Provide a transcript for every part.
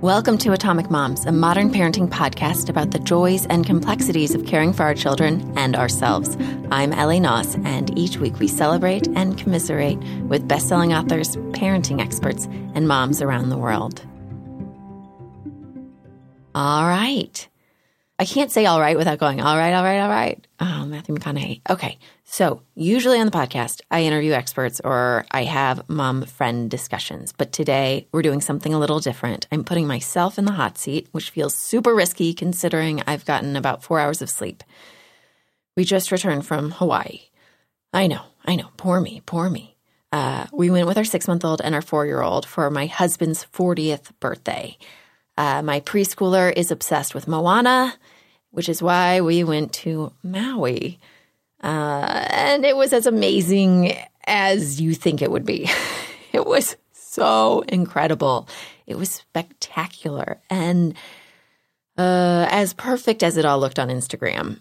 Welcome to Atomic Moms, a modern parenting podcast about the joys and complexities of caring for our children and ourselves. I'm Ellie Knaus, and each week we celebrate and commiserate with best-selling authors, parenting experts, and moms around the world. All right. I can't say all right without going, all right, all right, all right. Oh, Matthew McConaughey. Okay. So, usually on the podcast, I interview experts or I have mom friend discussions. But today, we're doing something a little different. I'm putting myself in the hot seat, which feels super risky considering I've gotten about four hours of sleep. We just returned from Hawaii. I know, I know. Poor me, poor me. Uh, we went with our six month old and our four year old for my husband's 40th birthday. Uh, my preschooler is obsessed with Moana, which is why we went to Maui. Uh, and it was as amazing as you think it would be. it was so incredible. It was spectacular. And uh, as perfect as it all looked on Instagram,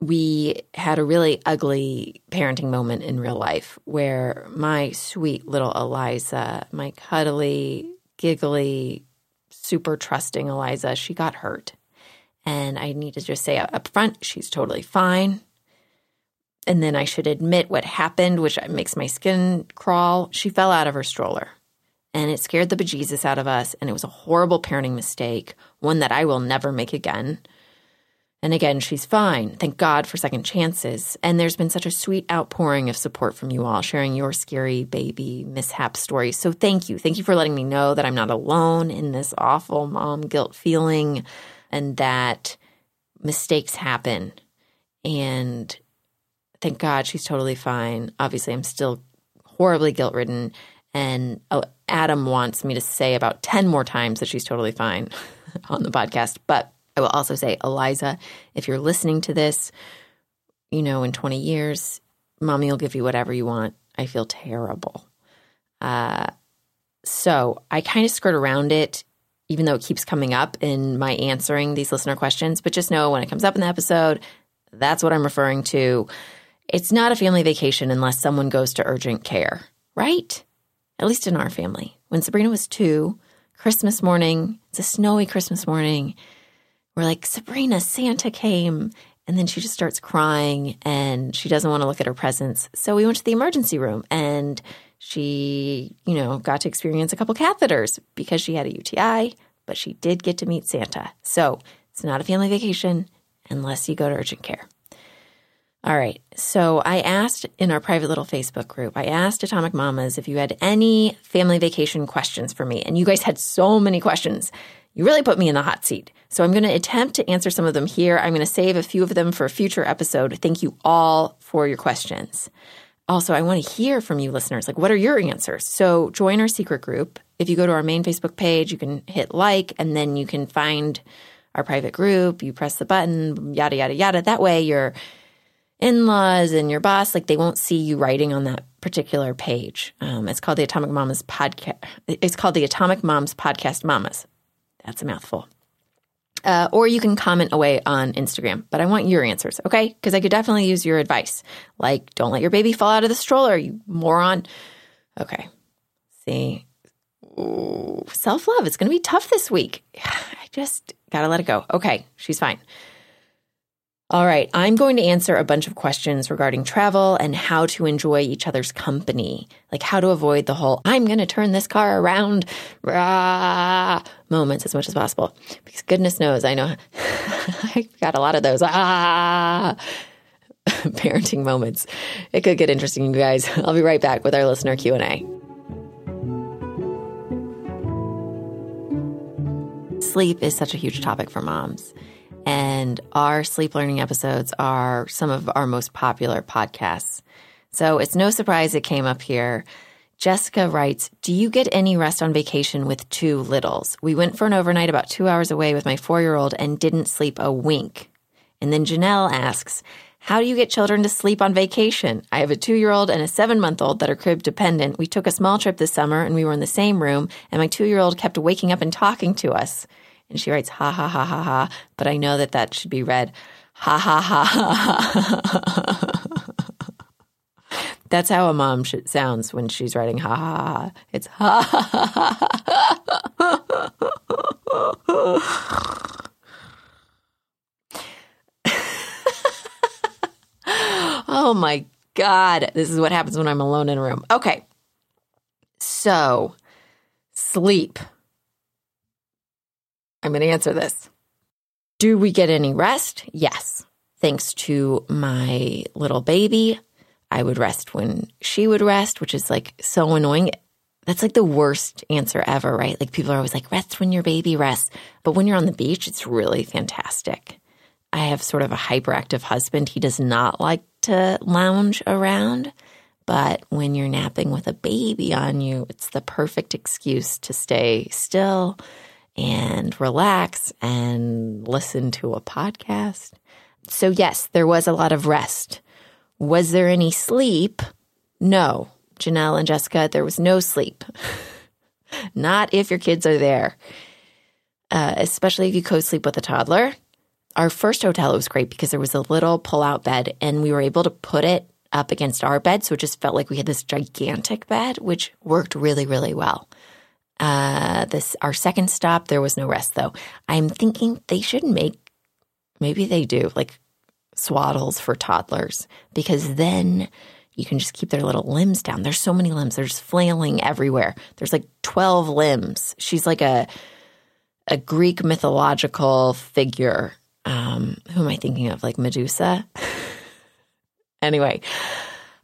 we had a really ugly parenting moment in real life where my sweet little Eliza, my cuddly, giggly, super trusting Eliza, she got hurt. And I need to just say up front, she's totally fine. And then I should admit what happened, which makes my skin crawl. She fell out of her stroller and it scared the bejesus out of us. And it was a horrible parenting mistake, one that I will never make again. And again, she's fine. Thank God for second chances. And there's been such a sweet outpouring of support from you all, sharing your scary baby mishap stories. So thank you. Thank you for letting me know that I'm not alone in this awful mom guilt feeling and that mistakes happen. And thank God she's totally fine. Obviously, I'm still horribly guilt ridden. And oh, Adam wants me to say about 10 more times that she's totally fine on the podcast. But I will also say, Eliza, if you're listening to this, you know, in 20 years, mommy will give you whatever you want. I feel terrible. Uh, so I kind of skirt around it, even though it keeps coming up in my answering these listener questions. But just know when it comes up in the episode, that's what I'm referring to. It's not a family vacation unless someone goes to urgent care, right? At least in our family. When Sabrina was two, Christmas morning, it's a snowy Christmas morning, we're like, Sabrina, Santa came. And then she just starts crying and she doesn't want to look at her presents. So we went to the emergency room and she, you know, got to experience a couple catheters because she had a UTI, but she did get to meet Santa. So it's not a family vacation unless you go to urgent care. All right. So I asked in our private little Facebook group, I asked Atomic Mamas if you had any family vacation questions for me. And you guys had so many questions. You really put me in the hot seat. So I'm going to attempt to answer some of them here. I'm going to save a few of them for a future episode. Thank you all for your questions. Also, I want to hear from you listeners. Like, what are your answers? So join our secret group. If you go to our main Facebook page, you can hit like and then you can find our private group. You press the button, yada, yada, yada. That way your in-laws and your boss, like they won't see you writing on that particular page. Um, it's called the Atomic Mamas podcast. It's called the Atomic Moms Podcast Mamas. That's a mouthful. Uh, or you can comment away on Instagram, but I want your answers, okay? Because I could definitely use your advice. Like, don't let your baby fall out of the stroller, you moron. Okay. See, self love. It's going to be tough this week. I just got to let it go. Okay, she's fine. All right, I'm going to answer a bunch of questions regarding travel and how to enjoy each other's company, like how to avoid the whole I'm going to turn this car around rah, moments as much as possible. Because goodness knows, I know I've got a lot of those ah parenting moments. It could get interesting, you guys. I'll be right back with our listener Q&A. Sleep is such a huge topic for moms. And our sleep learning episodes are some of our most popular podcasts. So it's no surprise it came up here. Jessica writes, Do you get any rest on vacation with two littles? We went for an overnight about two hours away with my four year old and didn't sleep a wink. And then Janelle asks, How do you get children to sleep on vacation? I have a two year old and a seven month old that are crib dependent. We took a small trip this summer and we were in the same room, and my two year old kept waking up and talking to us. And she writes, ha ha ha ha ha. But I know that that should be read, ha ha ha ha ha. That's how a mom should, sounds when she's writing, ha ha ha. It's ha ha ha ha ha. Oh my God. This is what happens when I'm alone in a room. Okay. So, sleep. I'm going to answer this. Do we get any rest? Yes. Thanks to my little baby, I would rest when she would rest, which is like so annoying. That's like the worst answer ever, right? Like people are always like, rest when your baby rests. But when you're on the beach, it's really fantastic. I have sort of a hyperactive husband. He does not like to lounge around. But when you're napping with a baby on you, it's the perfect excuse to stay still and relax and listen to a podcast. So, yes, there was a lot of rest. Was there any sleep? No. Janelle and Jessica, there was no sleep. Not if your kids are there, uh, especially if you co sleep with a toddler. Our first hotel, it was great because there was a little pull out bed and we were able to put it up against our bed. So it just felt like we had this gigantic bed, which worked really, really well. Uh, this our second stop, there was no rest though. I'm thinking they should make, maybe they do like swaddles for toddlers because then you can just keep their little limbs down. There's so many limbs; they're just flailing everywhere. There's like twelve limbs. She's like a a Greek mythological figure. Um, who am I thinking of? Like Medusa. anyway,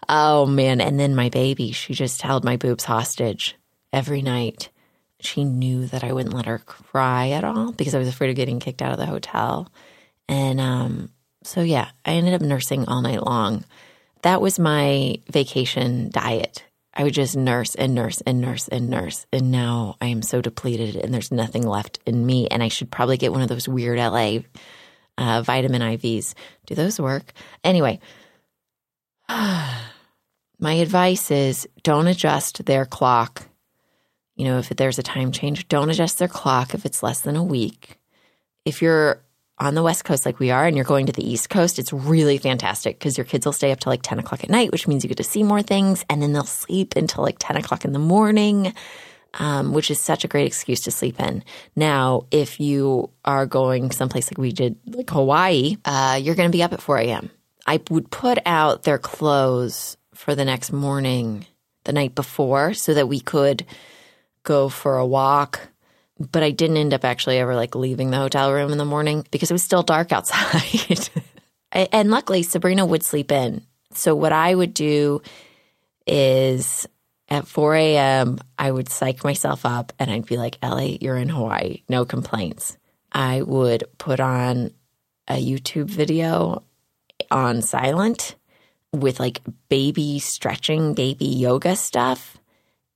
oh man! And then my baby, she just held my boobs hostage every night she knew that I wouldn't let her cry at all because I was afraid of getting kicked out of the hotel. And um, so, yeah, I ended up nursing all night long. That was my vacation diet. I would just nurse and nurse and nurse and nurse. And now I am so depleted and there's nothing left in me. And I should probably get one of those weird LA uh, vitamin IVs. Do those work? Anyway, my advice is don't adjust their clock you know, if there's a time change, don't adjust their clock if it's less than a week. If you're on the West Coast like we are and you're going to the East Coast, it's really fantastic because your kids will stay up till like 10 o'clock at night, which means you get to see more things. And then they'll sleep until like 10 o'clock in the morning, um, which is such a great excuse to sleep in. Now, if you are going someplace like we did, like Hawaii, uh, you're going to be up at 4 a.m. I would put out their clothes for the next morning the night before so that we could – go for a walk. But I didn't end up actually ever like leaving the hotel room in the morning because it was still dark outside. and luckily, Sabrina would sleep in. So what I would do is at 4 a.m., I would psych myself up and I'd be like, Ellie, you're in Hawaii. No complaints. I would put on a YouTube video on silent with like baby stretching, baby yoga stuff.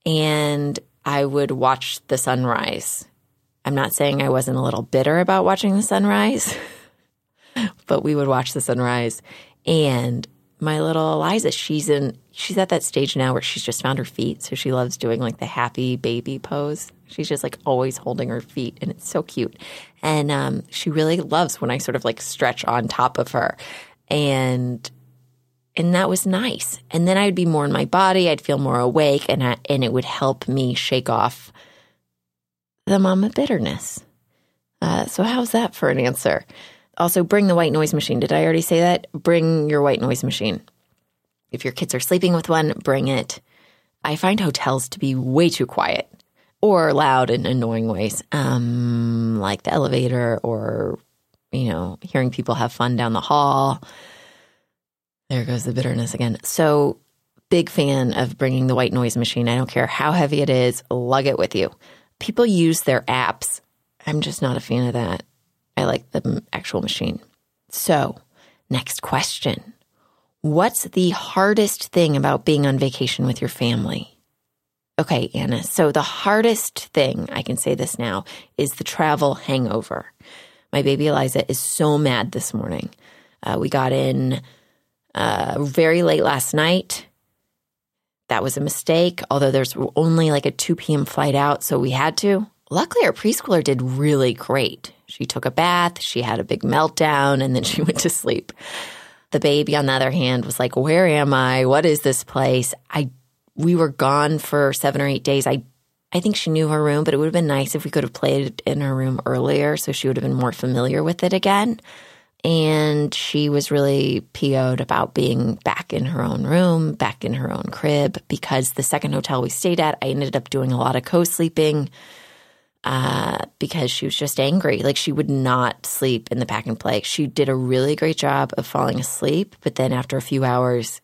And I would watch the sunrise. I'm not saying I wasn't a little bitter about watching the sunrise, but we would watch the sunrise. And my little Eliza, she's in, she's at that stage now where she's just found her feet. So she loves doing like the happy baby pose. She's just like always holding her feet and it's so cute. And um, she really loves when I sort of like stretch on top of her. And and that was nice. And then I'd be more in my body, I'd feel more awake, and I, and it would help me shake off the mama bitterness. Uh, so how's that for an answer? Also, bring the white noise machine. Did I already say that? Bring your white noise machine. If your kids are sleeping with one, bring it. I find hotels to be way too quiet or loud in annoying ways, um, like the elevator or, you know, hearing people have fun down the hall. There goes the bitterness again. So, big fan of bringing the white noise machine. I don't care how heavy it is, lug it with you. People use their apps. I'm just not a fan of that. I like the actual machine. So, next question What's the hardest thing about being on vacation with your family? Okay, Anna. So, the hardest thing, I can say this now, is the travel hangover. My baby Eliza is so mad this morning. Uh, we got in uh, very late last night. That was a mistake, although there's only like a 2 p.m. flight out, so we had to. Luckily, our preschooler did really great. She took a bath, she had a big meltdown, and then she went to sleep. The baby, on the other hand, was like, Where am I? What is this place? I we were gone for seven or eight days. I I think she knew her room, but it would have been nice if we could have played in her room earlier so she would have been more familiar with it again. And she was really PO'd about being back in her own room, back in her own crib, because the second hotel we stayed at, I ended up doing a lot of co sleeping uh, because she was just angry. Like she would not sleep in the pack and play. She did a really great job of falling asleep, but then after a few hours,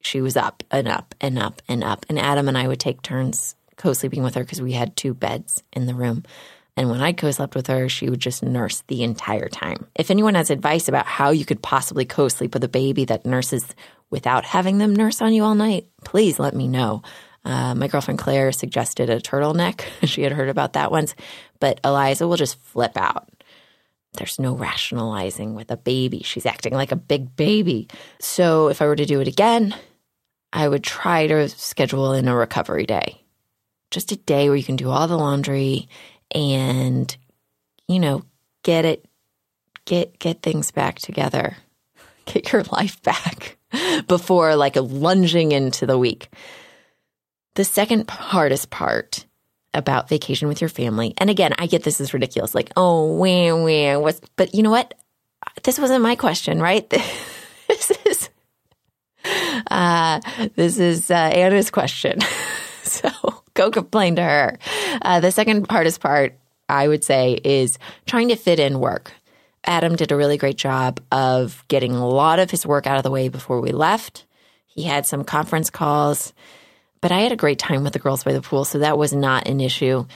she was up and up and up and up. And Adam and I would take turns co sleeping with her because we had two beds in the room. And when I co slept with her, she would just nurse the entire time. If anyone has advice about how you could possibly co sleep with a baby that nurses without having them nurse on you all night, please let me know. Uh, my girlfriend Claire suggested a turtleneck. she had heard about that once, but Eliza will just flip out. There's no rationalizing with a baby. She's acting like a big baby. So if I were to do it again, I would try to schedule in a recovery day. Just a day where you can do all the laundry and you know, get it get get things back together. Get your life back before like lunging into the week. The second hardest part about vacation with your family, and again, I get this is ridiculous, like, oh, where, where, what's, but you know what? This wasn't my question, right? this is, uh, this is uh, Anna's question. so go complain to her. Uh, the second hardest part, I would say, is trying to fit in work. Adam did a really great job of getting a lot of his work out of the way before we left. He had some conference calls but I had a great time with the girls by the pool, so that was not an issue.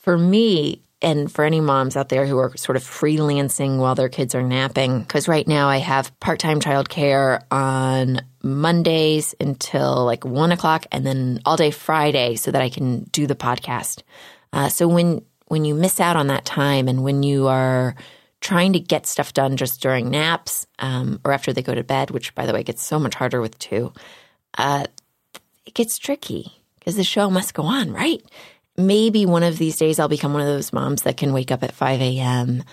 For me, and for any moms out there who are sort of freelancing while their kids are napping, because right now I have part time childcare on Mondays until like one o'clock, and then all day Friday, so that I can do the podcast. Uh, so when when you miss out on that time, and when you are trying to get stuff done just during naps um, or after they go to bed, which by the way gets so much harder with two, uh, it gets tricky because the show must go on, right? Maybe one of these days I'll become one of those moms that can wake up at 5 a.m.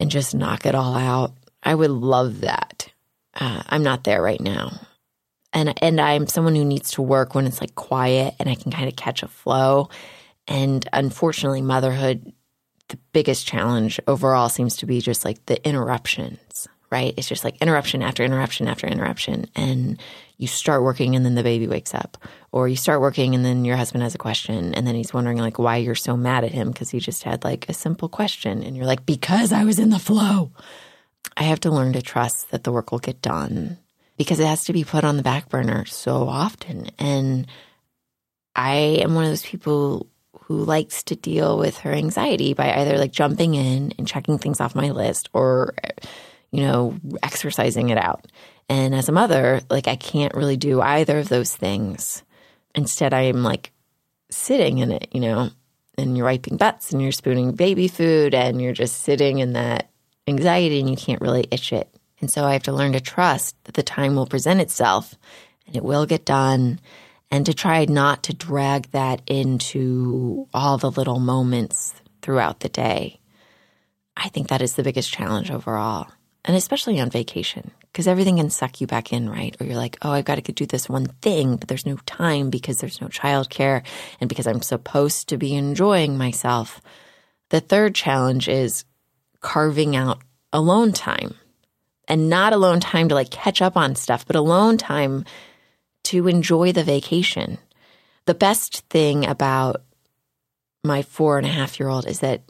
and just knock it all out. I would love that. Uh, I'm not there right now. And, and I'm someone who needs to work when it's like quiet and I can kind of catch a flow. And unfortunately, motherhood, the biggest challenge overall seems to be just like the interruptions, right? It's just like interruption after interruption after interruption. And you start working and then the baby wakes up or you start working and then your husband has a question and then he's wondering like why you're so mad at him because he just had like a simple question and you're like because I was in the flow. I have to learn to trust that the work will get done because it has to be put on the back burner so often and I am one of those people who likes to deal with her anxiety by either like jumping in and checking things off my list or you know exercising it out and as a mother, like I can't really do either of those things. Instead, I am like sitting in it, you know, and you're wiping butts and you're spooning baby food and you're just sitting in that anxiety and you can't really itch it. And so I have to learn to trust that the time will present itself and it will get done and to try not to drag that into all the little moments throughout the day. I think that is the biggest challenge overall, and especially on vacation, because everything can suck you back in, right? Or you're like, oh, I've got to do this one thing, but there's no time because there's no childcare and because I'm supposed to be enjoying myself. The third challenge is carving out alone time and not alone time to like catch up on stuff, but alone time to enjoy the vacation. The best thing about my four and a half year old is that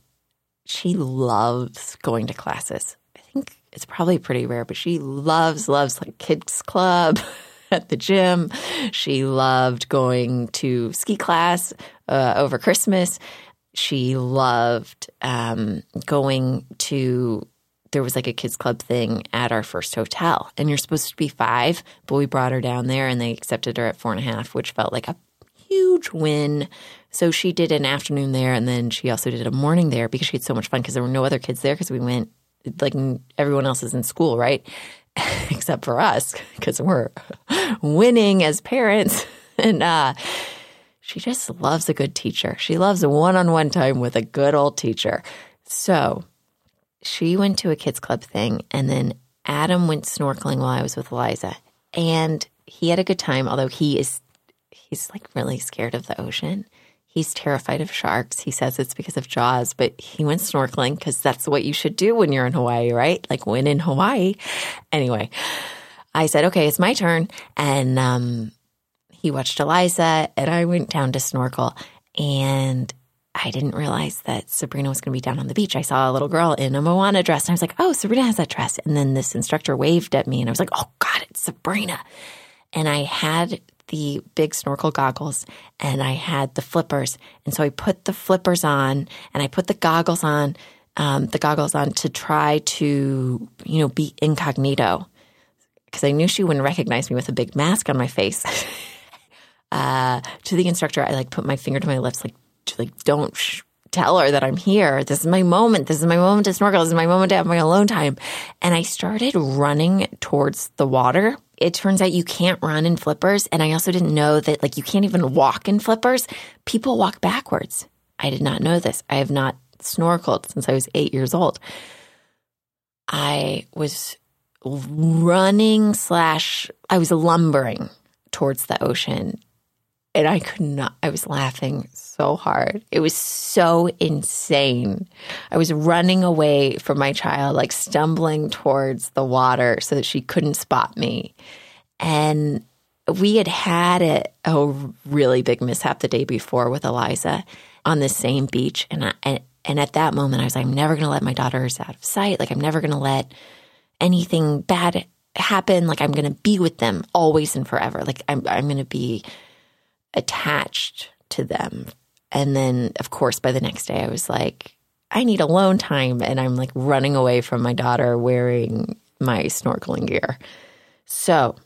she loves going to classes I think it's probably pretty rare, but she loves, loves like kids club at the gym. She loved going to ski class uh, over Christmas. She loved um, going to, there was like a kids club thing at our first hotel. And you're supposed to be five, but we brought her down there and they accepted her at four and a half, which felt like a huge win. So she did an afternoon there and then she also did a morning there because she had so much fun because there were no other kids there because we went like everyone else is in school, right? Except for us, because we're winning as parents. And uh, she just loves a good teacher. She loves a one on one time with a good old teacher. So she went to a kids club thing, and then Adam went snorkeling while I was with Eliza. And he had a good time, although he is, he's like really scared of the ocean He's terrified of sharks. He says it's because of Jaws, but he went snorkeling because that's what you should do when you're in Hawaii, right? Like when in Hawaii. Anyway, I said, okay, it's my turn. And um, he watched Eliza, and I went down to snorkel. And I didn't realize that Sabrina was going to be down on the beach. I saw a little girl in a Moana dress, and I was like, oh, Sabrina has that dress. And then this instructor waved at me, and I was like, oh, God, it's Sabrina. And I had the big snorkel goggles and I had the flippers. And so I put the flippers on and I put the goggles on, um, the goggles on to try to, you know, be incognito because I knew she wouldn't recognize me with a big mask on my face. uh, to the instructor, I like put my finger to my lips, like, like don't sh- tell her that I'm here. This is my moment. This is my moment to snorkel. This is my moment to have my alone time. And I started running towards the water. It turns out you can't run in flippers. And I also didn't know that like you can't even walk in flippers. People walk backwards. I did not know this. I have not snorkeled since I was eight years old. I was running slash I was lumbering towards the ocean and I could not, I was laughing so hard. It was so insane. I was running away from my child, like stumbling towards the water so that she couldn't spot me. And we had had a, a really big mishap the day before with Eliza on the same beach. And, I, and, and at that moment, I was like, I'm never going to let my daughters out of sight. Like, I'm never going to let anything bad happen. Like, I'm going to be with them always and forever. Like, I'm, I'm going to be attached to them. And then, of course, by the next day, I was like, I need alone time. And I'm like running away from my daughter wearing my snorkeling gear. So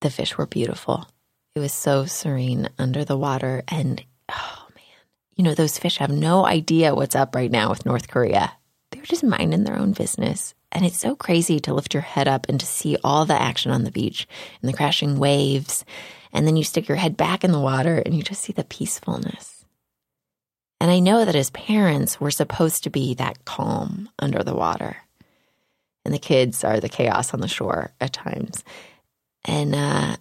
the fish were beautiful. It was so serene under the water. And oh man, you know, those fish have no idea what's up right now with North Korea. They're just minding their own business. And it's so crazy to lift your head up and to see all the action on the beach and the crashing waves and then you stick your head back in the water and you just see the peacefulness. And I know that as parents, we're supposed to be that calm under the water. And the kids are the chaos on the shore at times. And uh,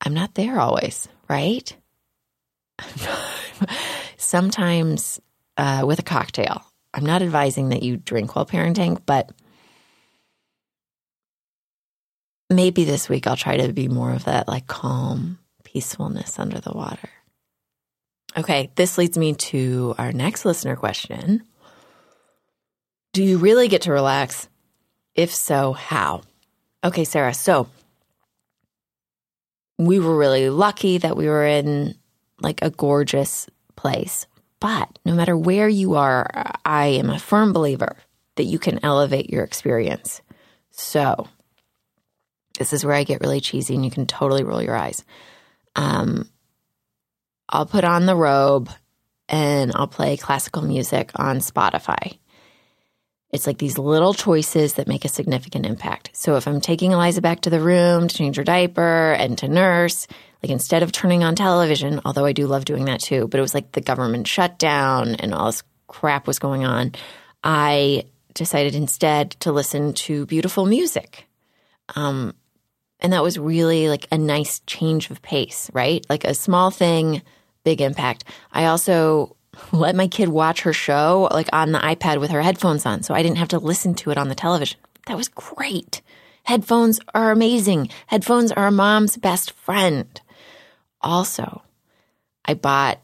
I'm not there always, right? Sometimes uh, with a cocktail. I'm not advising that you drink while parenting, but maybe this week I'll try to be more of that like calm peacefulness under the water. Okay, this leads me to our next listener question. Do you really get to relax? If so, how? Okay, Sara, so we were really lucky that we were in like a gorgeous place. But no matter where you are, I am a firm believer that you can elevate your experience. So this is where I get really cheesy and you can totally roll your eyes. Um, I'll put on the robe and I'll play classical music on Spotify. It's like these little choices that make a significant impact. So if I'm taking Eliza back to the room to change her diaper and to nurse, like instead of turning on television, although I do love doing that too, but it was like the government shutdown and all this crap was going on, I decided instead to listen to beautiful music. Um, and that was really like a nice change of pace, right? Like a small thing, big impact. I also let my kid watch her show like on the iPad with her headphones on. So I didn't have to listen to it on the television. That was great. Headphones are amazing. Headphones are a mom's best friend. Also, I bought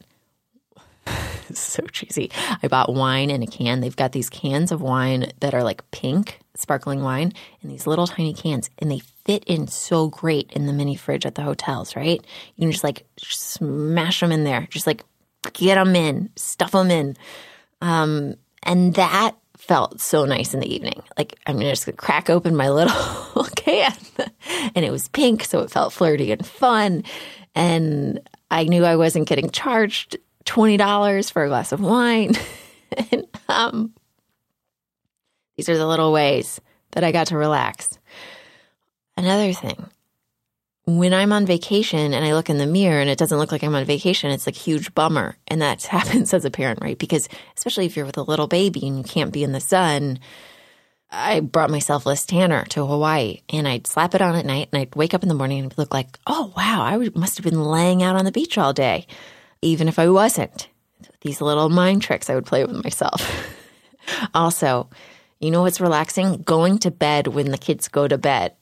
so cheesy. I bought wine in a can. They've got these cans of wine that are like pink, sparkling wine, in these little tiny cans, and they fit in so great in the mini fridge at the hotels, right? You can just like smash them in there, just like get them in, stuff them in. Um, and that felt so nice in the evening. Like I'm just gonna crack open my little can and it was pink, so it felt flirty and fun. And I knew I wasn't getting charged $20 for a glass of wine. and um, these are the little ways that I got to relax. Another thing, when I'm on vacation and I look in the mirror and it doesn't look like I'm on vacation, it's like huge bummer. And that happens as a parent, right? Because especially if you're with a little baby and you can't be in the sun, I brought myself less tanner to Hawaii and I'd slap it on at night and I'd wake up in the morning and look like, oh, wow, I must have been laying out on the beach all day. even if I wasn't. These little mind tricks I would play with myself. also, you know what's relaxing? Going to bed when the kids go to bed.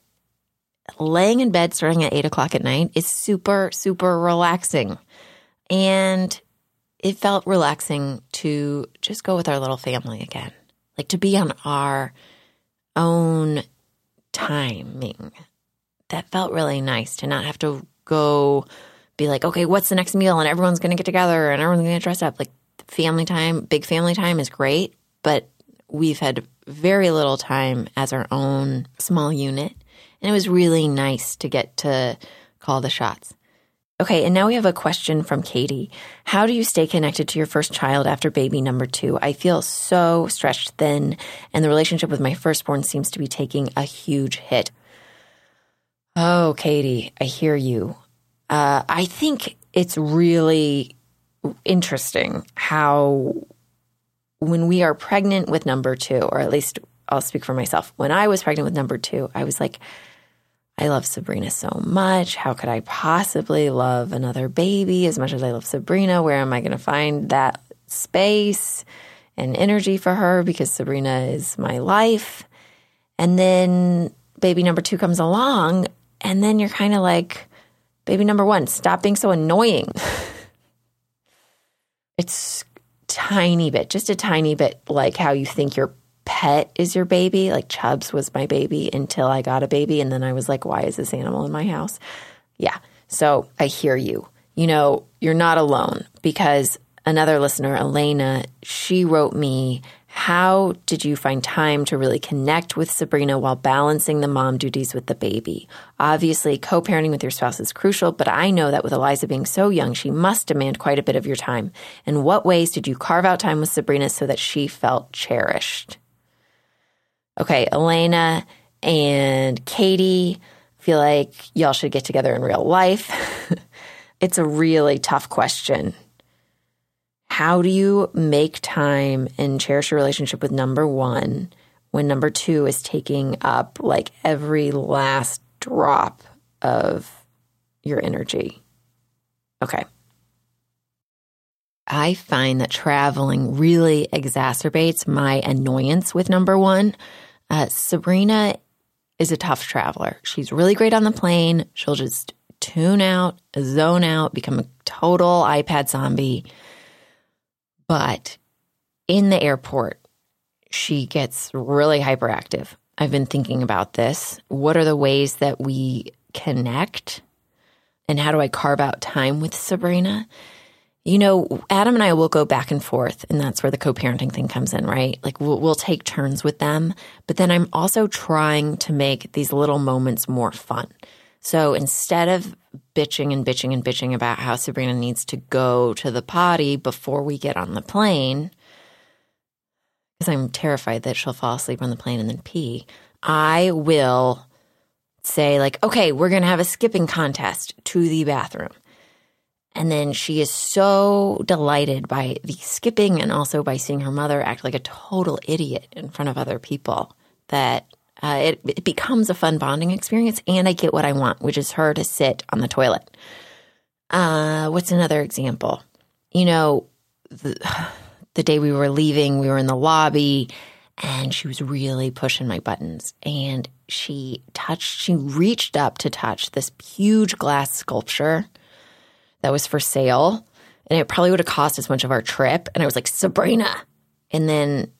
Laying in bed starting at eight o'clock at night is super, super relaxing. And it felt relaxing to just go with our little family again, like to be on our own timing. That felt really nice to not have to go be like, okay, what's the next meal? And everyone's going to get together and everyone's going to dress up. Like family time, big family time is great, but we've had very little time as our own small unit. And it was really nice to get to call the shots. Okay, and now we have a question from Katie. How do you stay connected to your first child after baby number two? I feel so stretched thin, and the relationship with my firstborn seems to be taking a huge hit. Oh, Katie, I hear you. Uh, I think it's really interesting how when we are pregnant with number two, or at least I'll speak for myself, when I was pregnant with number two, I was like, I love Sabrina so much. How could I possibly love another baby as much as I love Sabrina? Where am I going to find that space and energy for her? Because Sabrina is my life. And then baby number two comes along, and then you're kind of like, baby number one, stop being so annoying. it's tiny bit, just a tiny bit like how you think your pet is your baby. Like Chubbs was my baby until I got a baby. And then I was like, why is this animal in my house? Yeah. So I hear you. You know, you're not alone because another listener, Alaina, she wrote me, How did you find time to really connect with Sabrina while balancing the mom duties with the baby? Obviously, co parenting with your spouse is crucial, but I know that with Eliza being so young, she must demand quite a bit of your time. In what ways did you carve out time with Sabrina so that she felt cherished? Okay, Alaina and Katie feel like y'all should get together in real life. it's a really tough question. How do you make time and cherish your relationship with number one when number two is taking up like every last drop of your energy? Okay. I find that traveling really exacerbates my annoyance with number one uh, Sabrina is a tough traveler. She's really great on the plane. She'll just tune out, zone out, become a total iPad zombie. But in the airport, she gets really hyperactive. I've been thinking about this. What are the ways that we connect? And how do I carve out time with Sabrina? You know, Adam and I will go back and forth, and that's where the co parenting thing comes in, right? Like we'll, we'll, take turns with them. But then I'm also trying to make these little moments more fun. So instead of bitching and bitching and bitching about how Sabrina needs to go to the potty before we get on the plane, because I'm terrified that she'll fall asleep on the plane and then pee, I will say, like, okay, we're going to have a skipping contest to the bathroom. And then she is so delighted by the skipping and also by seeing her mother act like a total idiot in front of other people that uh, it, it, becomes a fun bonding experience. And I get what I want, which is her to sit on the toilet. Uh, what's another example? You know, the, the day we were leaving, we were in the lobby and she was really pushing my buttons. And she touched, she reached up to touch this huge glass sculpture that was for sale. And it probably would have cost as much of our trip. And I was like, Sabrina. And then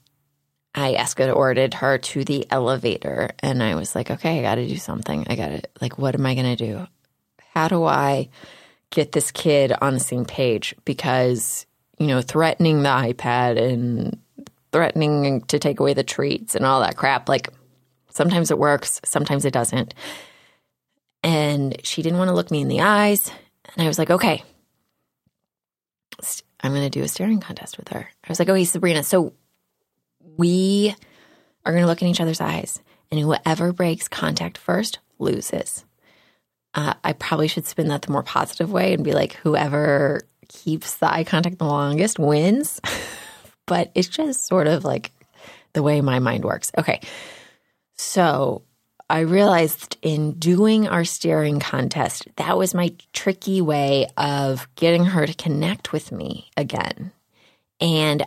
I escorted her to the elevator. And I was like, okay, I got to do something. I got to, like, what am I going to do? How do I get this kid on the same page? Because, you know, threatening the iPad and threatening to take away the treats and all that crap, like, sometimes it works, sometimes it doesn't. And she didn't want to look me in the eyes. And I was like, okay, I'm going to do a staring contest with her. I was like, okay, Sabrina, so we are going to look in each other's eyes, and whoever breaks contact first loses. Uh, I probably should spin that the more positive way and be like, whoever keeps the eye contact the longest wins. but it's just sort of like the way my mind works. Okay. So I realized in doing our staring contest, that was my tricky way of getting her to connect with me again. And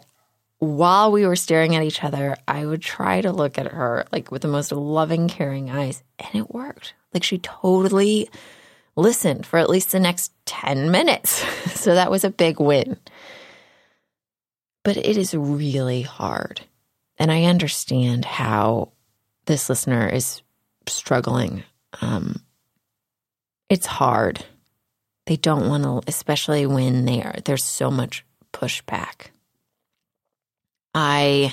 while we were staring at each other, I would try to look at her like with the most loving, caring eyes, and it worked. Like she totally listened for at least the next 10 minutes. so that was a big win. But it is really hard. And I understand how this listener is struggling. Um, it's hard. They don't want to, especially when they are, there's so much pushback. I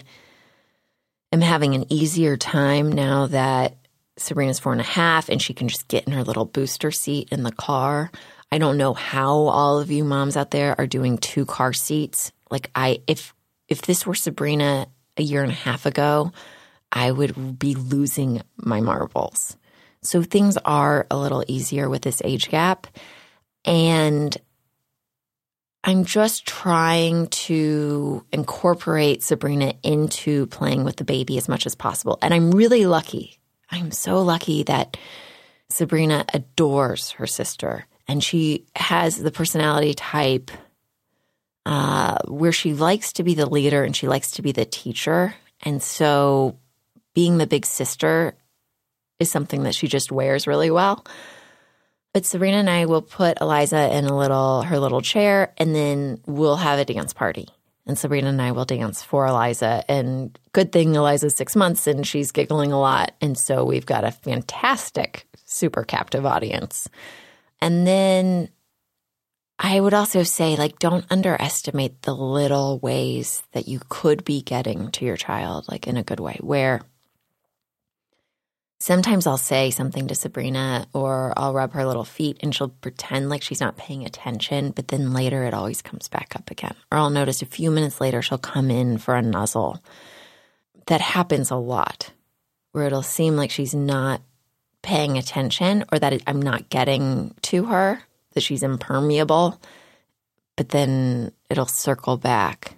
am having an easier time now that Sabrina's four and a half and she can just get in her little booster seat in the car. I don't know how all of you moms out there are doing two car seats. Like I if if this were Sabrina a year and a half ago, I would be losing my marbles. So things are a little easier with this age gap. And I'm just trying to incorporate Sabrina into playing with the baby as much as possible. And I'm really lucky. I'm so lucky that Sabrina adores her sister and she has the personality type uh, where she likes to be the leader and she likes to be the teacher. And so being the big sister is something that she just wears really well. But Sabrina and I will put Eliza in a little her little chair and then we'll have a dance party. And Sabrina and I will dance for Eliza. And good thing Eliza's six months and she's giggling a lot. And so we've got a fantastic, super captive audience. And then I would also say, like, don't underestimate the little ways that you could be getting to your child, like in a good way, where sometimes I'll say something to Sabrina or I'll rub her little feet and she'll pretend like she's not paying attention, but then later it always comes back up again. Or I'll notice a few minutes later she'll come in for a nuzzle. That happens a lot where it'll seem like she's not paying attention or that I'm not getting to her, that she's impermeable. But then it'll circle back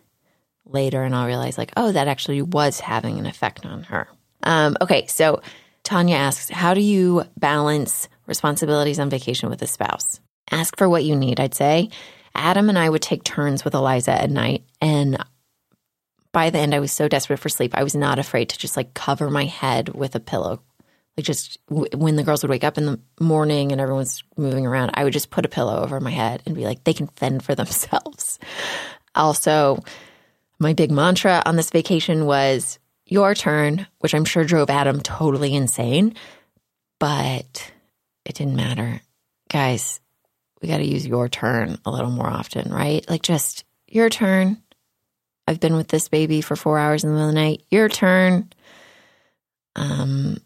later and I'll realize, like, oh, that actually was having an effect on her. Um, okay, so Tanya asks, How do you balance responsibilities on vacation with a spouse? Ask for what you need, I'd say. Adam and I would take turns with Eliza at night. And by the end, I was so desperate for sleep, I was not afraid to just like cover my head with a pillow. Like, just when the girls would wake up in the morning and everyone's moving around, I would just put a pillow over my head and be like, they can fend for themselves. Also, my big mantra on this vacation was your turn, which I'm sure drove Adam totally insane, but it didn't matter. Guys, we got to use your turn a little more often, right? Like just your turn. I've been with this baby for four hours in the middle of the night. Your turn. Um,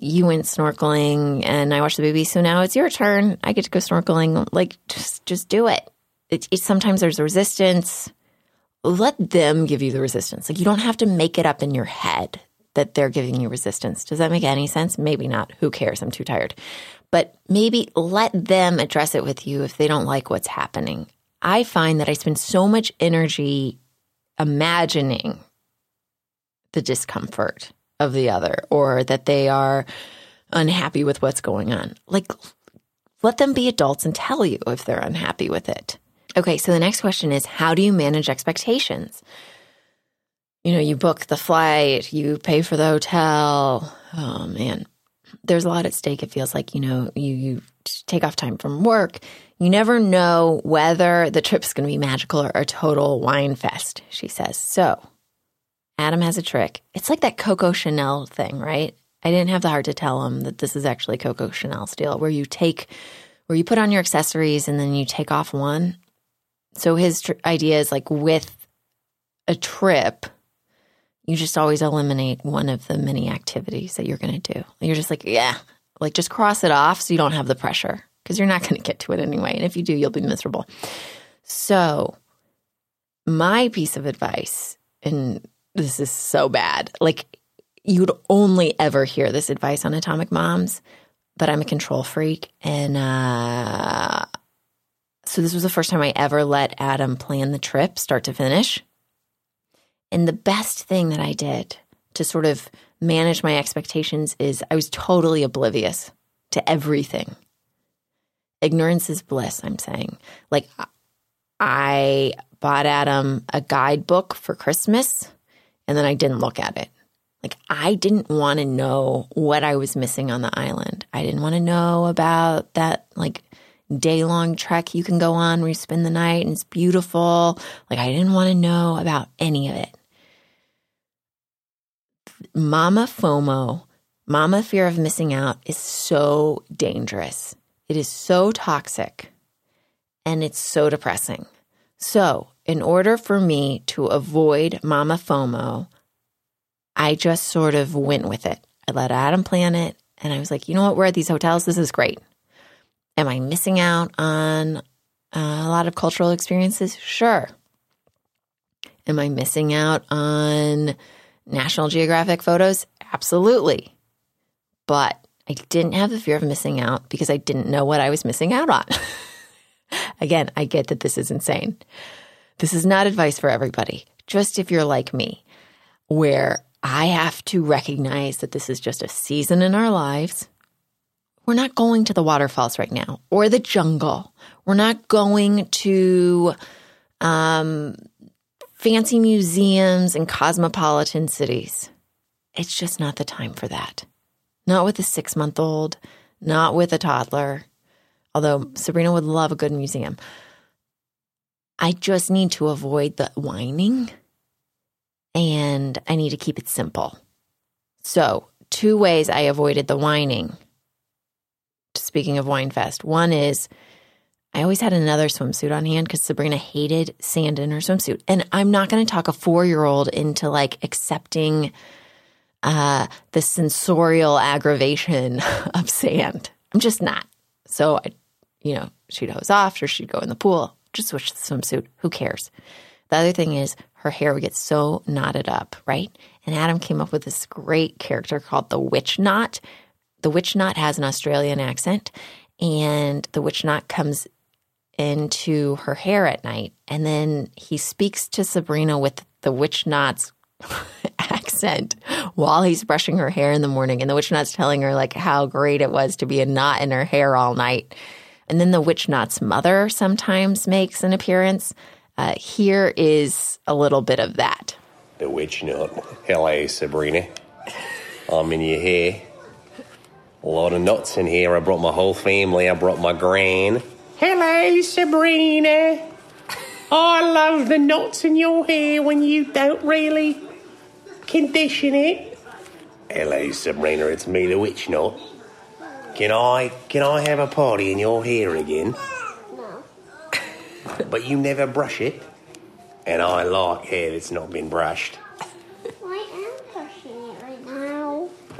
you went snorkeling and I watched the baby, so now it's your turn. I get to go snorkeling. Like just, just do it. it, it sometimes there's resistance let them give you the resistance. Like you don't have to make it up in your head that they're giving you resistance. Does that make any sense? Maybe not. Who cares? I'm too tired. But maybe let them address it with you if they don't like what's happening. I find that I spend so much energy imagining the discomfort of the other or that they are unhappy with what's going on. Like, let them be adults and tell you if they're unhappy with it. Okay, so the next question is how do you manage expectations? You know, you book the flight, you pay for the hotel. Oh man, there's a lot at stake. It feels like, you know, you, you take off time from work. You never know whether the trip's going to be magical or a total whine fest, she says. So, Adam has a trick. It's like that Coco Chanel thing, right? I didn't have the heart to tell him that this is actually Coco Chanel deal, where you take, where you put on your accessories and then you take off one so his tr- idea is like with a trip, you just always eliminate one of the many activities that you're going to do. You're just like, yeah, like just cross it off so you don't have the pressure because you're not going to get to it anyway. And if you do, you'll be miserable. So, my piece of advice, and this is so bad, like you'd only ever hear this advice on Atomic Moms, but I'm a control freak. And uh, so this was the first time I ever let Adam plan the trip start to finish. And the best thing that I did to sort of manage my expectations is I was totally oblivious to everything. Ignorance is bliss, I'm saying. Like, I bought Adam a guidebook for Christmas and then I didn't look at it. Like, I didn't want to know what I was missing on the island. I didn't want to know about that, like, day long trek you can go on where you spend the night and it's beautiful. Like, I didn't want to know about any of it. Mama FOMO, mama fear of missing out, is so dangerous. It is so toxic and it's so depressing. So, in order for me to avoid mama FOMO, I just sort of went with it. I let Adam plan it and I was like, you know what? We're at these hotels. This is great. Am I missing out on uh, a lot of cultural experiences? Sure. Am I missing out on National Geographic photos? Absolutely. But I didn't have the fear of missing out because I didn't know what I was missing out on. Again, I get that this is insane. This is not advice for everybody, just if you're like me, where I have to recognize that this is just a season in our lives. We're not going to the waterfalls right now or the jungle. We're not going to um, fancy museums and cosmopolitan cities. It's just not the time for that. Not with a six month old, not with a toddler, although Sabrina would love a good museum. I just need to avoid the whining and I need to keep it simple. So, two ways I avoided the whining. Speaking of Whine Fest, one is I always had another swimsuit on hand because Sabrina hated sand in her swimsuit. And I'm not going to talk a four year old into like accepting uh, the sensorial aggravation of sand. I'm just not. So, I, you know, she'd hose off or she'd go in the pool, just switch the swimsuit. Who cares? The other thing is her hair would get so knotted up, right? And Adam came up with this great character called the Witch Knot. The Witch Knot has an Australian accent, and the Witch Knot comes into her hair at night. And then he speaks to Sabrina with the Witch Knot's accent while he's brushing her hair in the morning. And the Witch Knot's telling her, like, how great it was to be a knot in her hair all night. And then the Witch Knot's mother sometimes makes an appearance. Uh, here is a little bit of that. The witch knot. Hello, Sabrina. I'm in your hair. A lot of knots in here. I brought my whole family. I brought my gran. Hello, Sabrina. I love the knots in your hair when you don't really condition it. Hello, Sabrina. It's me, the witch knot. Can I can I have a party in your hair again? No. but you never brush it. And I like hair that's not been brushed. I am brushing it right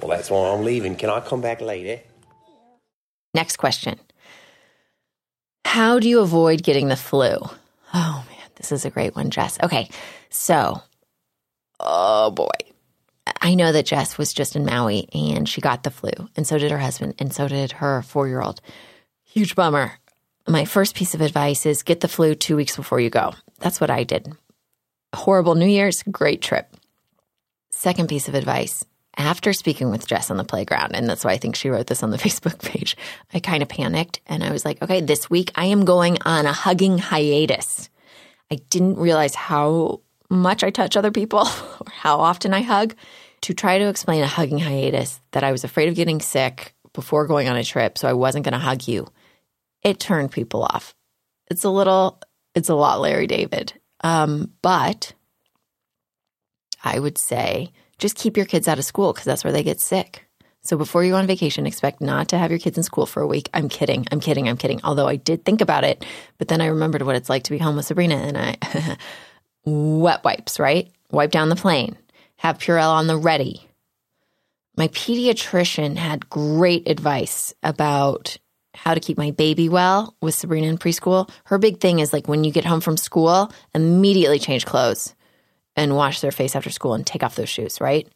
that's why I'm leaving. Can I come back later? Next question How do you avoid getting the flu? Oh man, this is a great one, Jess. Okay, so, oh boy. I know that Jess was just in Maui and she got the flu, and so did her husband, and so did her four year old. Huge bummer my first piece of advice is get the flu two weeks before you go. That's what I did. Horrible New Year's, great trip. Second piece of advice after speaking with Jess on the playground, and that's why I think she wrote this on the Facebook page, I kind of panicked and I was like, okay, this week I am going on a hugging hiatus. I didn't realize how much I touch other people or how often I hug. To try to explain a hugging hiatus, that I was afraid of getting sick before going on a trip, so I wasn't going to hug you it turned people off. It's a little, it's a lot Larry David. Um, but I would say just keep your kids out of school because that's where they get sick. So before you go on vacation, expect not to have your kids in school for a week. I'm kidding. I'm kidding. I'm kidding. Although I did think about it, but then I remembered what it's like to be home with Sabrina and I wet wipes, right? Wipe down the plane. Have Purell on the ready. My pediatrician had great advice about how to keep my baby well with Sabrina in preschool, her big thing is like when you get home from school, immediately change clothes and wash their face after school and take off those shoes, right?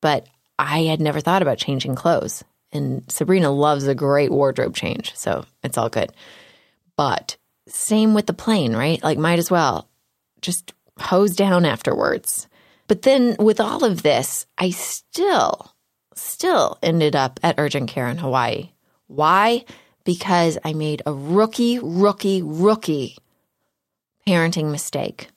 But I had never thought about changing clothes. And Sabrina loves a great wardrobe change, so it's all good. But same with the plane, right? Like, might as well just hose down afterwards. But then with all of this, I still, still ended up at urgent care in Hawaii. Why? Because I made a rookie, rookie, rookie parenting mistake.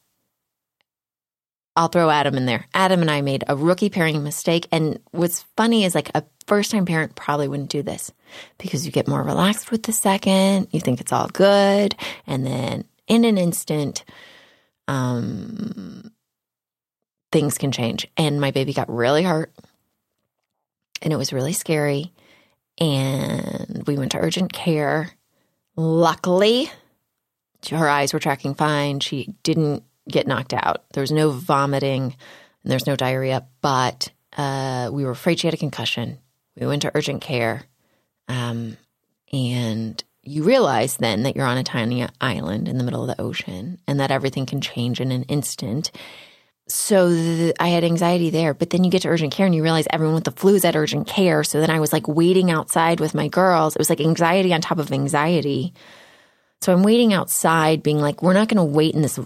I'll throw Adam in there. Adam and I made a rookie parenting mistake. And what's funny is like a first time parent probably wouldn't do this because you get more relaxed with the second. You think it's all good. And then in an instant, um, things can change. And my baby got really hurt and it was really scary. And we went to urgent care. Luckily, her eyes were tracking fine. She didn't get knocked out. There was no vomiting and there's no diarrhea, but uh, we were afraid she had a concussion. We went to urgent care. Um, and you realize then that you're on a tiny island in the middle of the ocean and that everything can change in an instant. So the, I had anxiety there, but then you get to urgent care and you realize everyone with the flu is at urgent care. So then I was like waiting outside with my girls. It was like anxiety on top of anxiety. So I'm waiting outside, being like, we're not going to wait in this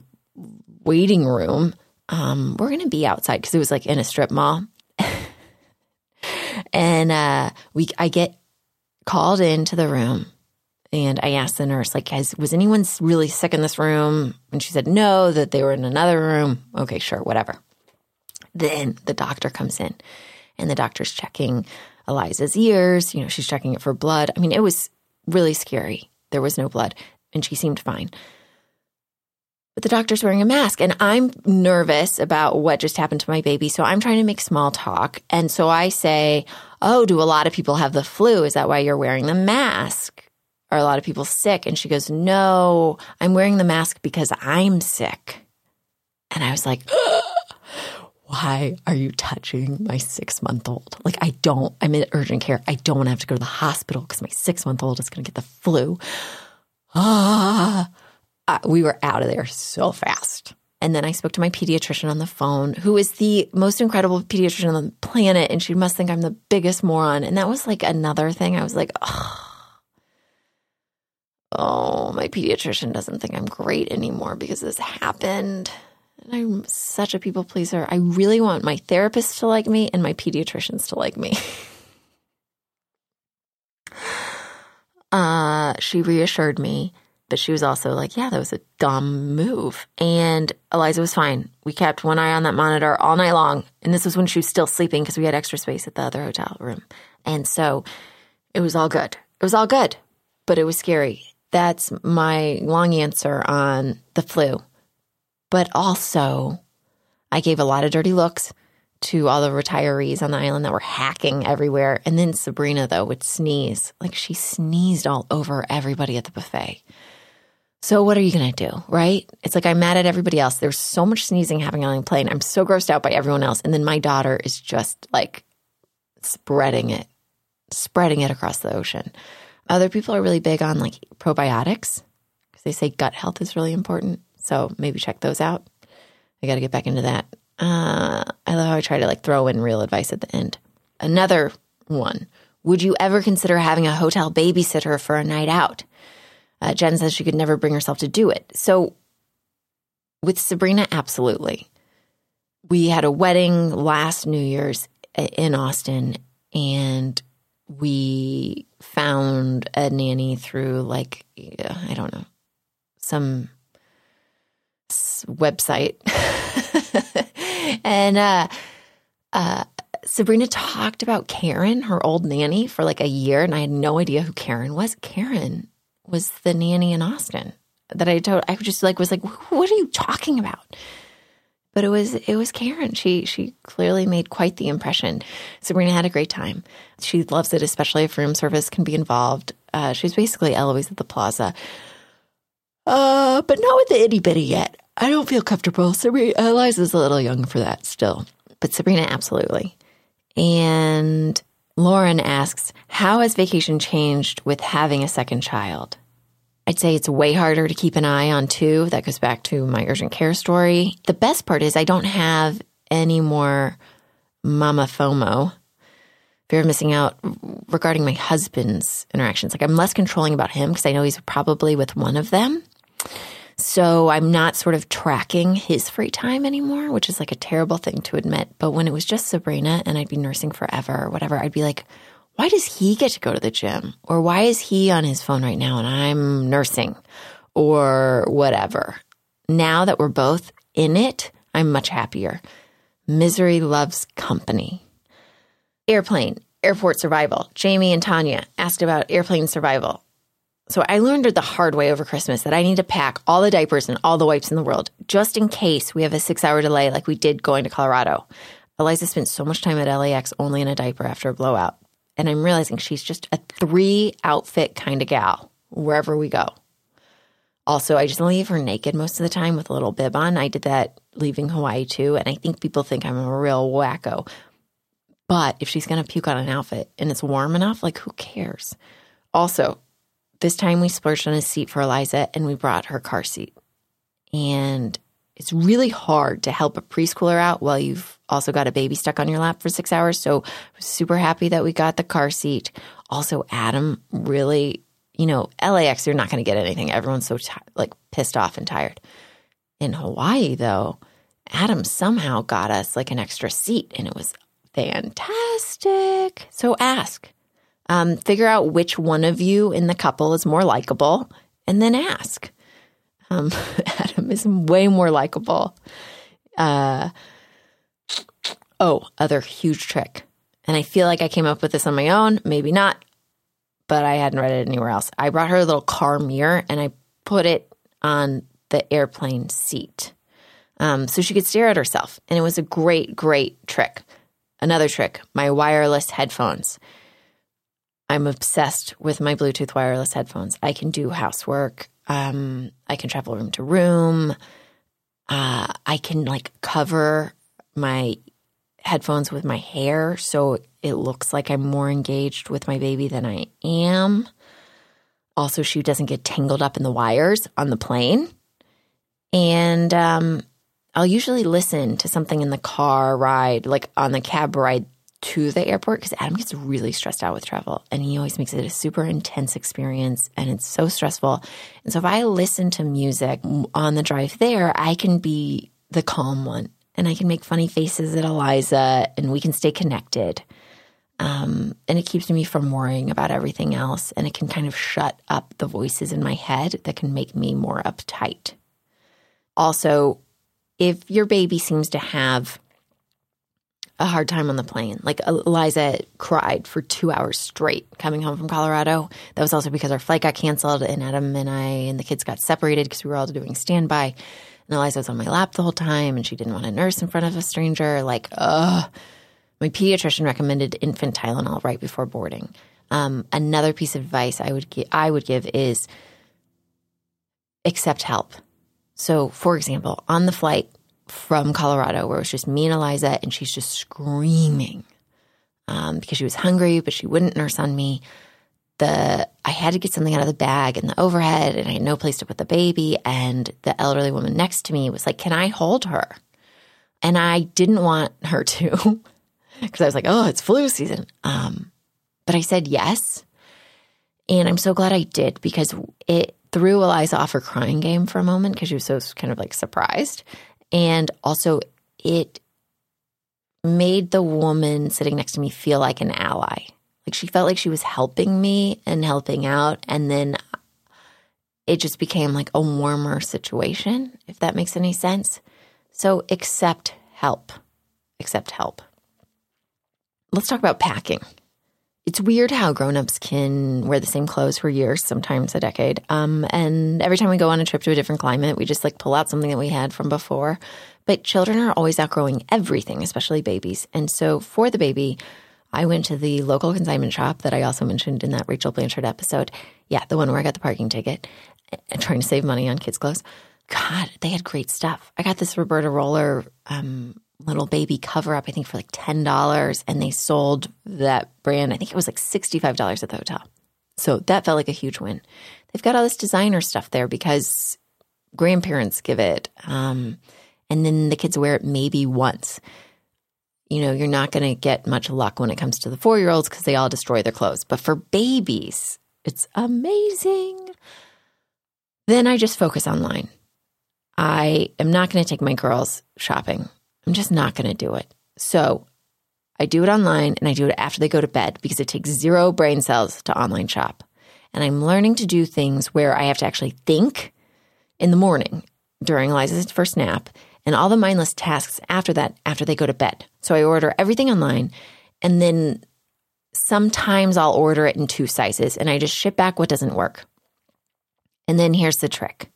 waiting room. Um, we're going to be outside because it was like in a strip mall. and uh, we, I get called into the room and I asked the nurse, like, has, was anyone really sick in this room? And she said, no, that they were in another room. Okay, sure, whatever. Then the doctor comes in and the doctor's checking Eliza's ears. You know, she's checking it for blood. I mean, it was really scary. There was no blood and she seemed fine. But the doctor's wearing a mask and I'm nervous about what just happened to my baby. So I'm trying to make small talk. And so I say, Oh, do a lot of people have the flu? Is that why you're wearing the mask? Are a lot of people sick? And she goes, No, I'm wearing the mask because I'm sick. And I was like, Why are you touching my six month old? Like, I don't, I'm in urgent care. I don't want to have to go to the hospital because my six month old is going to get the flu. Ah, we were out of there so fast. And then I spoke to my pediatrician on the phone, who is the most incredible pediatrician on the planet. And she must think I'm the biggest moron. And that was like another thing. I was like, oh, oh, my pediatrician doesn't think I'm great anymore because this happened. And I'm such a people pleaser. I really want my therapist to like me and my pediatricians to like me. uh, she reassured me, but she was also like, yeah, that was a dumb move. And Eliza was fine. We kept one eye on that monitor all night long. And this was when she was still sleeping because we had extra space at the other hotel room. And so it was all good. It was all good, but it was scary. That's my long answer on the flu. But also, I gave a lot of dirty looks to all the retirees on the island that were hacking everywhere. And then Sabrina, though, would sneeze. Like she sneezed all over everybody at the buffet. So what are you going to do, right? It's like I'm mad at everybody else. There's so much sneezing happening on the plane. I'm so grossed out by everyone else. And then my daughter is just like spreading it, spreading it across the ocean. Other people are really big on like probiotics because they say gut health is really important. So maybe check those out. I got to get back into that. Uh, I love how I try to like throw in real advice at the end. Another one. Would you ever consider having a hotel babysitter for a night out? Uh, Jen says she could never bring herself to do it. So with Sabrina, absolutely. We had a wedding last New Year's in Austin and we found a nanny through like, I don't know, some website. and uh, uh, Sabrina talked about Karen, her old nanny, for like a year, and I had no idea who Karen was. Karen was the nanny in Austin that I told. I just like was like, "What are you talking about?" But it was it was Karen. She she clearly made quite the impression. Sabrina had a great time. She loves it, especially if room service can be involved. Uh, she's basically Eloise at the Plaza. Uh, but not with the itty bitty yet. I don't feel comfortable. Sabrina, Eliza's a little young for that still, but Sabrina, absolutely. And Lauren asks, How has vacation changed with having a second child? I'd say it's way harder to keep an eye on too. That goes back to my urgent care story. The best part is I don't have any more mama FOMO, fear of missing out regarding my husband's interactions. Like I'm less controlling about him because I know he's probably with one of them. So I'm not sort of tracking his free time anymore, which is like a terrible thing to admit. But when it was just Sabrina and I'd be nursing forever or whatever, I'd be like, why does he get to go to the gym? Or why is he on his phone right now and I'm nursing or whatever? Now that we're both in it, I'm much happier. Misery loves company. Airplane, airport survival. Jamie and Tanya asked about airplane survival. So I learned the hard way over Christmas that I need to pack all the diapers and all the wipes in the world just in case we have a six hour delay like we did going to Colorado. Eliza spent so much time at LAX only in a diaper after a blowout. And I'm realizing she's just a three outfit kind of gal wherever we go. Also, I just leave her naked most of the time with a little bib on. I did that leaving Hawaii too. And I think people think I'm a real wacko. But if she's going to puke on an outfit and it's warm enough, like who cares? Also, this time we splurged on a seat for Eliza and we brought her car seat. And it's really hard to help a preschooler out while you've also got a baby stuck on your lap for six hours. So super happy that we got the car seat. Also, Adam really, you know, LAX, you're not going to get anything. Everyone's so t- like pissed off and tired. In Hawaii, though, Adam somehow got us like an extra seat and it was fantastic. So ask. Um, figure out which one of you in the couple is more likable and then ask. Um, Adam is way more likable. Uh, oh, other huge trick. And I feel like I came up with this on my own, maybe not, but I hadn't read it anywhere else. I brought her a little car mirror and I put it on the airplane seat um, so she could stare at herself. And it was a great, great trick. Another trick my wireless headphones. I'm obsessed with my Bluetooth wireless headphones. I can do housework. Um, I can travel room to room. Uh, I can like cover my headphones with my hair so it looks like I'm more engaged with my baby than I am. Also, she doesn't get tangled up in the wires on the plane. And um, I'll usually listen to something in the car ride, like on the cab ride to the airport because Adam gets really stressed out with travel and he always makes it a super intense experience and it's so stressful. And so if I listen to music on the drive there, I can be the calm one and I can make funny faces at Eliza and we can stay connected. Um, and it keeps me from worrying about everything else and it can kind of shut up the voices in my head that can make me more uptight. Also, if your baby seems to have a hard time on the plane. Like Eliza cried for two hours straight coming home from Colorado. That was also because our flight got canceled and Adam and I and the kids got separated because we were all doing standby. And Eliza was on my lap the whole time and she didn't want to nurse in front of a stranger. Like, ugh. My pediatrician recommended infant Tylenol right before boarding. Um, another piece of advice I would gi- I would give is accept help. So, for example, on the flight, from Colorado where it was just me and Eliza, and she's just screaming um, because she was hungry, but she wouldn't nurse on me. The I had to get something out of the bag in the overhead, and I had no place to put the baby. And the elderly woman next to me was like, "Can I hold her?" And I didn't want her to because I was like, "Oh, it's flu season." Um, but I said yes, and I'm so glad I did because it threw Eliza off her crying game for a moment because she was so kind of like surprised. And also, it made the woman sitting next to me feel like an ally. Like she felt like she was helping me and helping out. And then it just became like a warmer situation, if that makes any sense. So accept help. Accept help. Let's talk about packing. It's weird how grown-ups can wear the same clothes for years, sometimes a decade. Um, and every time we go on a trip to a different climate, we just like pull out something that we had from before. But children are always outgrowing everything, especially babies. And so for the baby, I went to the local consignment shop that I also mentioned in that Rachel Blanchard episode. Yeah, the one where I got the parking ticket, trying to save money on kids' clothes. God, they had great stuff. I got this Roberta Roller um, little baby cover up, I think for like $10. And they sold that brand, I think it was like $65 at the hotel. So that felt like a huge win. They've got all this designer stuff there because grandparents give it. Um, and then the kids wear it maybe once. You know, you're not going to get much luck when it comes to the four year olds because they all destroy their clothes. But for babies, it's amazing. Then I just focus online. I am not going to take my girls shopping. I'm just not going to do it. So I do it online and I do it after they go to bed because it takes zero brain cells to online shop. And I'm learning to do things where I have to actually think in the morning during Eliza's first nap and all the mindless tasks after that, after they go to bed. So I order everything online and then sometimes I'll order it in two sizes and I just ship back what doesn't work. And then here's the trick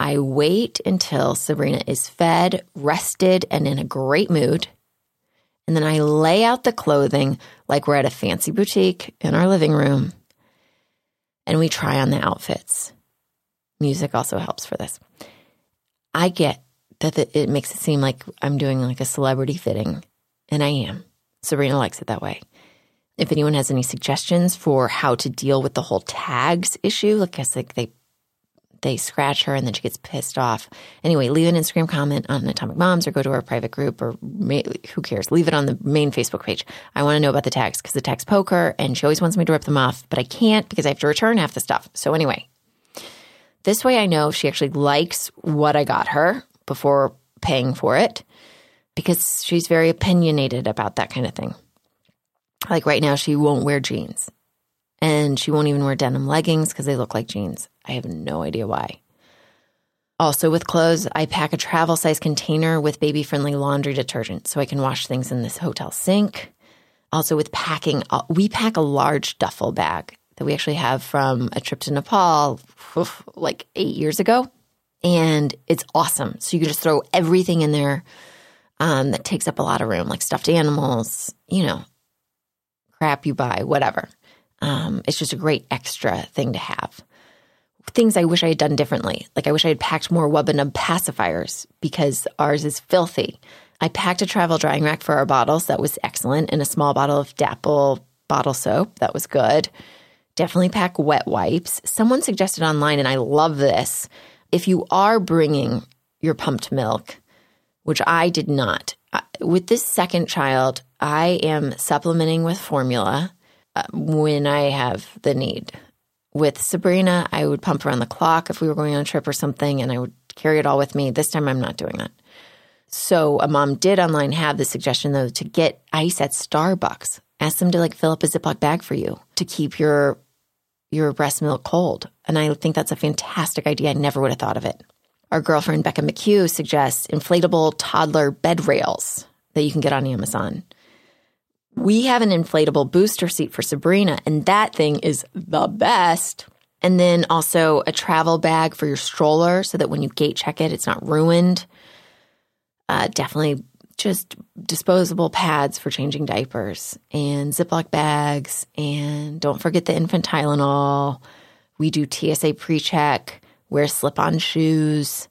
I wait until Sabrina is fed, rested, and in a great mood. And then I lay out the clothing like we're at a fancy boutique in our living room and we try on the outfits. Music also helps for this. I get that it makes it seem like I'm doing like a celebrity fitting, and I am. Sabrina likes it that way. If anyone has any suggestions for how to deal with the whole tags issue, like I guess like they they scratch her and then she gets pissed off. Anyway, leave an Instagram comment on Atomic Moms or go to our private group or who cares? Leave it on the main Facebook page. I want to know about the tags because the tags poke her and she always wants me to rip them off, but I can't because I have to return half the stuff. So anyway, this way I know she actually likes what I got her before paying for it because she's very opinionated about that kind of thing. Like right now, she won't wear jeans and she won't even wear denim leggings because they look like jeans. I have no idea why. Also, with clothes, I pack a travel size container with baby friendly laundry detergent so I can wash things in this hotel sink. Also, with packing, uh, we pack a large duffel bag that we actually have from a trip to Nepal like eight years ago. And it's awesome. So you can just throw everything in there um, that takes up a lot of room, like stuffed animals, you know, crap you buy, whatever. Um, it's just a great extra thing to have. Things I wish I had done differently. Like I wish I had packed more Wubbanub pacifiers because ours is filthy. I packed a travel drying rack for our bottles. That was excellent. And a small bottle of Dapple bottle soap. That was good. Definitely pack wet wipes. Someone suggested online, and I love this. If you are bringing your pumped milk, which I did not, with this second child, I am supplementing with formula uh, when I have the need. With Sabrina, I would pump around the clock if we were going on a trip or something, and I would carry it all with me. This time, I'm not doing that. So, a mom did online have the suggestion though to get ice at Starbucks. Ask them to like fill up a Ziploc bag for you to keep your your breast milk cold. And I think that's a fantastic idea. I never would have thought of it. Our girlfriend Becca McHugh suggests inflatable toddler bed rails that you can get on Amazon. We have an inflatable booster seat for Sabrina, and that thing is the best. And then also a travel bag for your stroller so that when you gate check it, it's not ruined. Uh, definitely just disposable pads for changing diapers and Ziploc bags. And don't forget the infant Tylenol. We do TSA pre check, wear slip on shoes,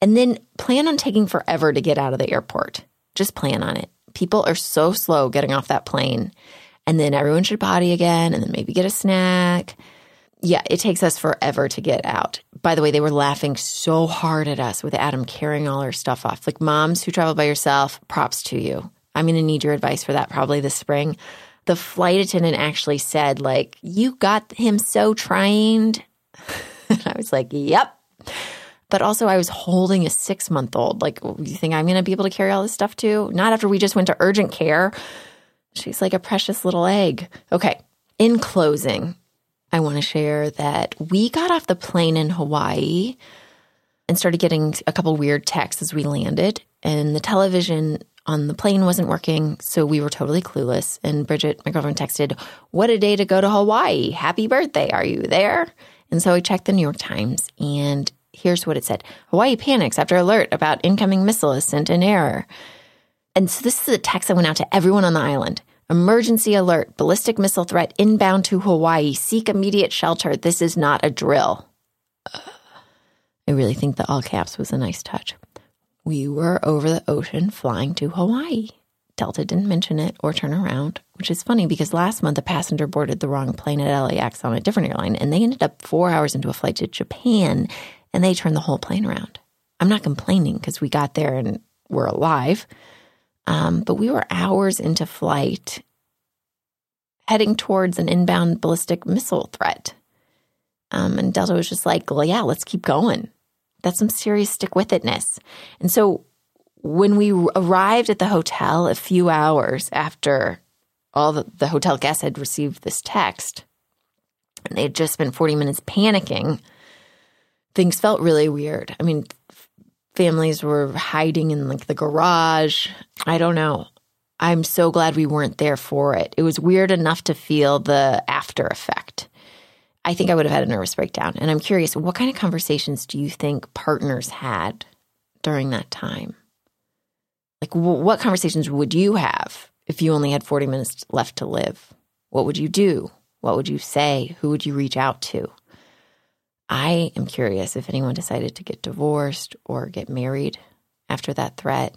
and then plan on taking forever to get out of the airport. Just plan on it. People are so slow getting off that plane. And then everyone should potty again and then maybe get a snack. Yeah, it takes us forever to get out. By the way, they were laughing so hard at us with Adam carrying all our stuff off. Like moms who travel by yourself, props to you. I'm going to need your advice for that probably this spring. The flight attendant actually said, like, you got him so trained. and I was like, yep. But also, I was holding a six month old. Like, you think I'm going to be able to carry all this stuff too? Not after we just went to urgent care. She's like a precious little egg. Okay. In closing, I want to share that we got off the plane in Hawaii and started getting a couple weird texts as we landed. And the television on the plane wasn't working, so we were totally clueless. And Bridget, my girlfriend, texted, What a day to go to Hawaii. Happy birthday. Are you there? And so I checked the New York Times, and here's what it said Hawaii panics after alert about incoming missile is sent in error. And so this is a text that went out to everyone on the island. Emergency alert, ballistic missile threat inbound to Hawaii. Seek immediate shelter. This is not a drill. I really think the all caps was a nice touch. We were over the ocean flying to Hawaii. Delta didn't mention it or turn around, which is funny because last month a passenger boarded the wrong plane at LAX on a different airline and they ended up four hours into a flight to Japan and they turned the whole plane around. I'm not complaining because we got there and we're alive. Um, but we were hours into flight heading towards an inbound ballistic missile threat. Um, and Delta was just like, well, yeah, let's keep going. That's some serious stick with itness. And so when we arrived at the hotel a few hours after all the, the hotel guests had received this text, and they had just spent 40 minutes panicking, things felt really weird. I mean, families were hiding in like the garage. I don't know. I'm so glad we weren't there for it. It was weird enough to feel the after effect. I think I would have had a nervous breakdown. And I'm curious, what kind of conversations do you think partners had during that time? Like, w- what conversations would you have if you only had 40 minutes left to live? What would you do? What would you say? Who would you reach out to? I am curious if anyone decided to get divorced or get married after that threat.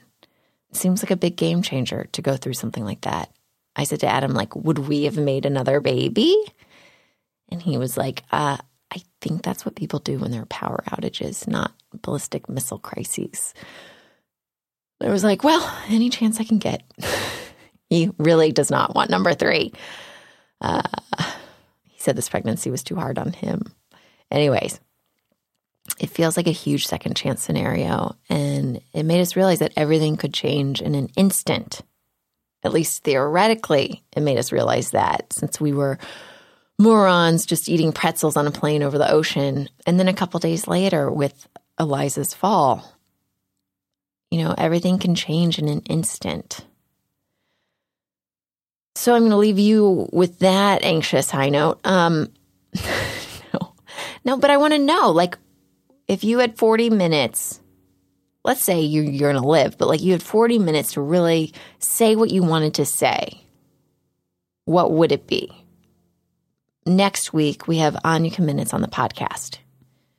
It seems like a big game changer to go through something like that. I said to Adam, like, would we have made another baby? And he was like, uh, I think that's what people do when there are power outages, not ballistic missile crises. I was like, well, any chance I can get. he really does not want number three. Uh, he said this pregnancy was too hard on him. Anyways, it feels like a huge second chance scenario. And it made us realize that everything could change in an instant. At least theoretically, it made us realize that since we were morons just eating pretzels on a plane over the ocean. And then a couple days later with Eliza's fall, you know, everything can change in an instant. So I'm going to leave you with that anxious high note. Um, no, but I want to know, like, if you had 40 minutes, let's say you're, you're going to live, but like you had 40 minutes to really say what you wanted to say, what would it be? Next week, we have Anya Kamenetz on the podcast.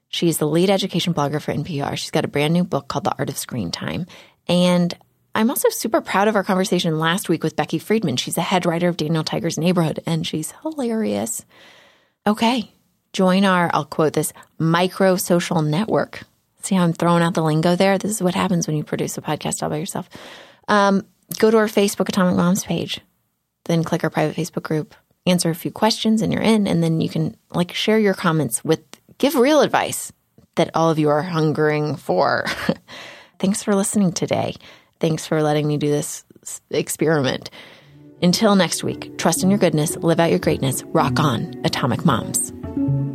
She's the lead education blogger for NPR. She's got a brand new book called The Art of Screen Time. And I'm also super proud of our conversation last week with Becky Friedman. She's the head writer of Daniel Tiger's Neighborhood, and she's hilarious. Okay, join our, I'll quote this, micro social network. See how I'm throwing out the lingo there? This is what happens when you produce a podcast all by yourself. Um, go to our Facebook Atomic Moms page, then click our private Facebook group, answer a few questions, and you're in. And then you can like share your comments with, give real advice that all of you are hungering for. Thanks for listening today. Thanks for letting me do this experiment. Until next week, trust in your goodness, live out your greatness, rock on, Atomic Moms. Bye.